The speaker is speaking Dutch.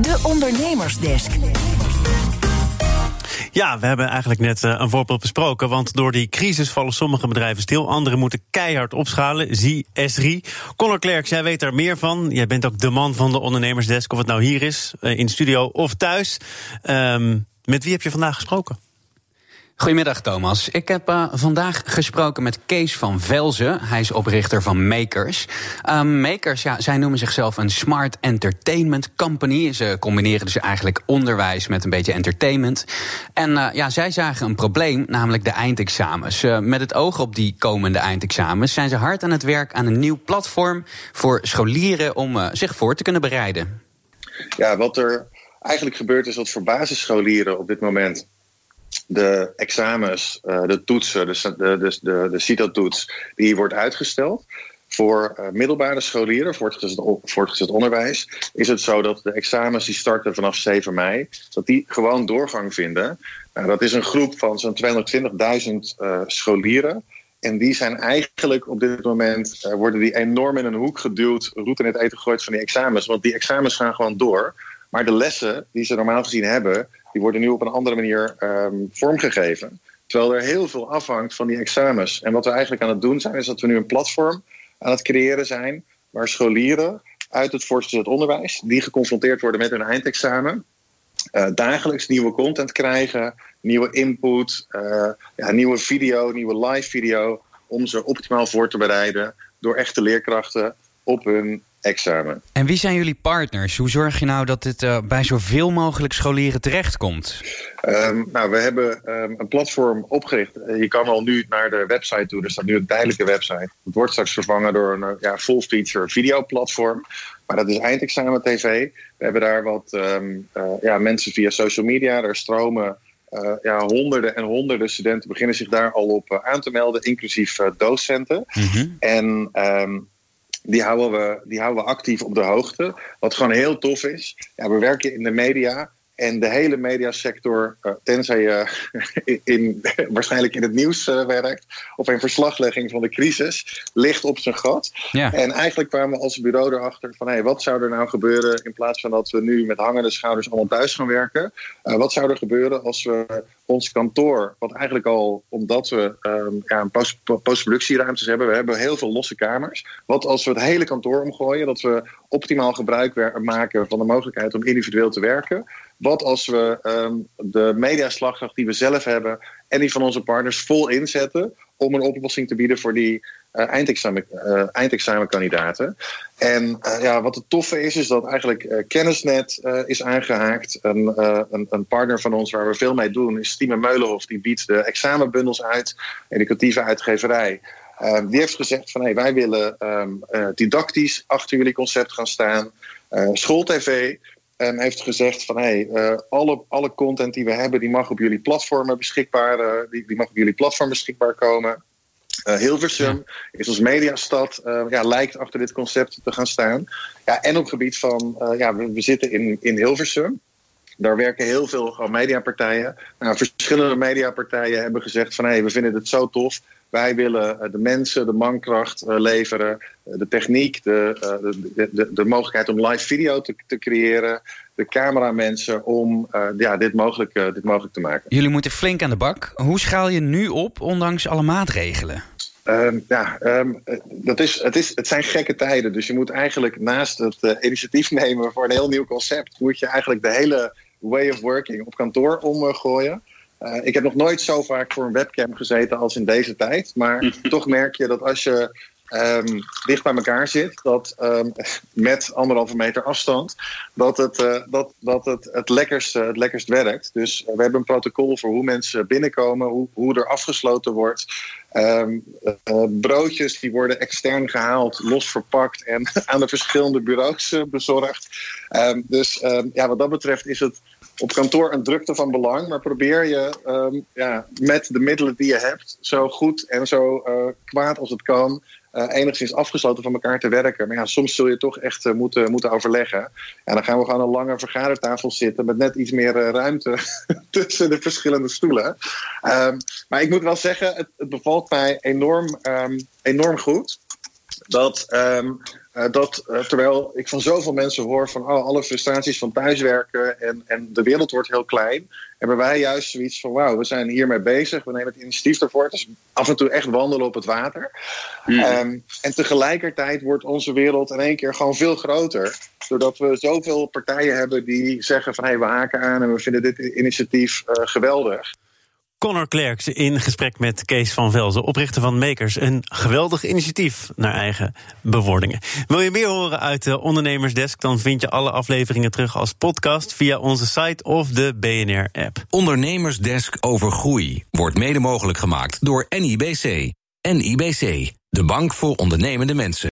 De Ondernemersdesk. Ja, we hebben eigenlijk net uh, een voorbeeld besproken. Want door die crisis vallen sommige bedrijven stil. Anderen moeten keihard opschalen. Zie Esri. Conor Klerks, jij weet er meer van. Jij bent ook de man van de ondernemersdesk. Of het nou hier is, uh, in de studio of thuis. Um, met wie heb je vandaag gesproken? Goedemiddag Thomas. Ik heb uh, vandaag gesproken met Kees van Velzen. Hij is oprichter van Makers. Uh, Makers, ja, zij noemen zichzelf een smart entertainment company. Ze combineren dus eigenlijk onderwijs met een beetje entertainment. En uh, ja, zij zagen een probleem, namelijk de eindexamens. met het oog op die komende eindexamens zijn ze hard aan het werk aan een nieuw platform voor scholieren om zich voor te kunnen bereiden. Ja, wat er eigenlijk gebeurt is dat voor basisscholieren op dit moment de examens, uh, de toetsen, de, de, de, de CITO-toets, die wordt uitgesteld. Voor uh, middelbare scholieren, voortgezet, voortgezet onderwijs, is het zo dat de examens die starten vanaf 7 mei, dat die gewoon doorgang vinden. Nou, dat is een groep van zo'n 220.000 uh, scholieren. En die zijn eigenlijk op dit moment, worden die enorm in een hoek geduwd, roet in het eten gegooid van die examens. Want die examens gaan gewoon door. Maar de lessen die ze normaal gezien hebben, die worden nu op een andere manier um, vormgegeven. Terwijl er heel veel afhangt van die examens. En wat we eigenlijk aan het doen zijn, is dat we nu een platform aan het creëren zijn waar scholieren uit het voortgezet onderwijs, die geconfronteerd worden met hun eindexamen, uh, dagelijks nieuwe content krijgen, nieuwe input, uh, ja, nieuwe video, nieuwe live video, om ze optimaal voor te bereiden door echte leerkrachten op hun examen. En wie zijn jullie partners? Hoe zorg je nou dat dit uh, bij zoveel mogelijk scholieren terechtkomt? Um, nou, we hebben um, een platform opgericht. Je kan al nu naar de website toe. Er staat nu een tijdelijke website. Het wordt straks vervangen door een ja, full-feature videoplatform. Maar dat is Eindexamen TV. We hebben daar wat um, uh, ja, mensen via social media. Er stromen uh, ja, honderden en honderden studenten beginnen zich daar al op uh, aan te melden, inclusief uh, docenten. Mm -hmm. En um, die houden, we, die houden we actief op de hoogte. Wat gewoon heel tof is. Ja, we werken in de media. En de hele mediasector, uh, tenzij je in, in, waarschijnlijk in het nieuws uh, werkt, of in verslaglegging van de crisis, ligt op zijn gat. Ja. En eigenlijk kwamen we als bureau erachter van hey, wat zou er nou gebeuren in plaats van dat we nu met hangende schouders allemaal thuis gaan werken. Uh, wat zou er gebeuren als we ons kantoor, wat eigenlijk al omdat we um, ja, een post, postproductieruimtes hebben, we hebben heel veel losse kamers. Wat als we het hele kantoor omgooien, dat we optimaal gebruik maken van de mogelijkheid om individueel te werken. Wat als we um, de mediaslagkracht die we zelf hebben en die van onze partners vol inzetten om een oplossing te bieden voor die uh, eindexamen, uh, eindexamenkandidaten. En uh, ja, wat het toffe is, is dat eigenlijk Kennisnet is aangehaakt. Een, een, een, partner van ons waar we veel mee doen is Stime Meulenhof. Die biedt de examenbundels uit, educatieve uitgeverij. die heeft gezegd van hey, wij willen um, didactisch achter jullie concept gaan staan. Schooltv en heeft gezegd van hey, uh, alle, alle content die we hebben, die mag op jullie platformen beschikbaar, uh, die, die mag op jullie platform beschikbaar komen. Uh, Hilversum is als mediastad, ja, lijkt achter dit concept te gaan staan. Ja, en op het gebied van, ja, we, we, zitten in, in Hilversum. Daar werken heel veel mediapartijen. Nou, verschillende mediapartijen hebben gezegd van hey, we vinden het zo tof. Wij willen de mensen, de mankracht leveren, de techniek, de, de, de, de, mogelijkheid om live video te, te creëren, de cameramensen om uh, ja, dit, mogelijk, uh, dit mogelijk te maken. Jullie moeten flink aan de bak. Hoe schaal je nu op, ondanks alle maatregelen? Um, ja, um, dat is, het, is, het zijn gekke tijden. Dus je moet eigenlijk naast het uh, initiatief nemen voor een heel nieuw concept, moet je eigenlijk de hele way of working op kantoor omgooien. Uh, ik heb nog nooit zo vaak voor een webcam gezeten als in deze tijd. Maar toch merk je dat als je um, dicht bij elkaar zit, dat um, met anderhalve meter afstand, dat het, uh, dat, dat het, het, lekkerst, het lekkerst werkt. Dus uh, we hebben een protocol voor hoe mensen binnenkomen, hoe, hoe er afgesloten wordt. Uh, broodjes die worden extern gehaald, los verpakt en aan de verschillende bureaus bezorgd. dus ja, wat dat betreft is het op kantoor een drukte van belang, maar probeer je ja, met de middelen die je hebt zo goed en zo kwaad als het kan enigszins afgesloten van elkaar te werken. Maar ja, soms zul je toch echt uh, moeten, moeten overleggen. En dan gaan we gewoon een lange vergadertafel zitten met net iets meer uh, ruimte tussen de verschillende stoelen. Um, maar ik moet wel zeggen, het, bevalt mij enorm, um, enorm goed. Dat, ehm, eh, dat uh, terwijl ik van zoveel mensen hoor van oh, alle frustraties van thuiswerken en, en de wereld wordt heel klein, hebben wij juist zoiets van wauw, we zijn hiermee bezig, we nemen het initiatief ervoor. Het is af en toe echt wandelen op het water. Mm. Um, en tegelijkertijd wordt onze wereld in één keer gewoon veel groter. Doordat we zoveel partijen hebben die zeggen van hé, hey, we haken aan en we vinden dit initiatief uh, geweldig. Connor Klerks in gesprek met Kees van Velzen, oprichter van Makers. Een geweldig initiatief naar eigen bewoordingen. Wil je meer horen uit de Ondernemersdesk? Dan vind je alle afleveringen terug als podcast via onze site of de BNR-app. Ondernemersdesk over groei wordt mede mogelijk gemaakt door NIBC. NIBC, de bank voor ondernemende mensen.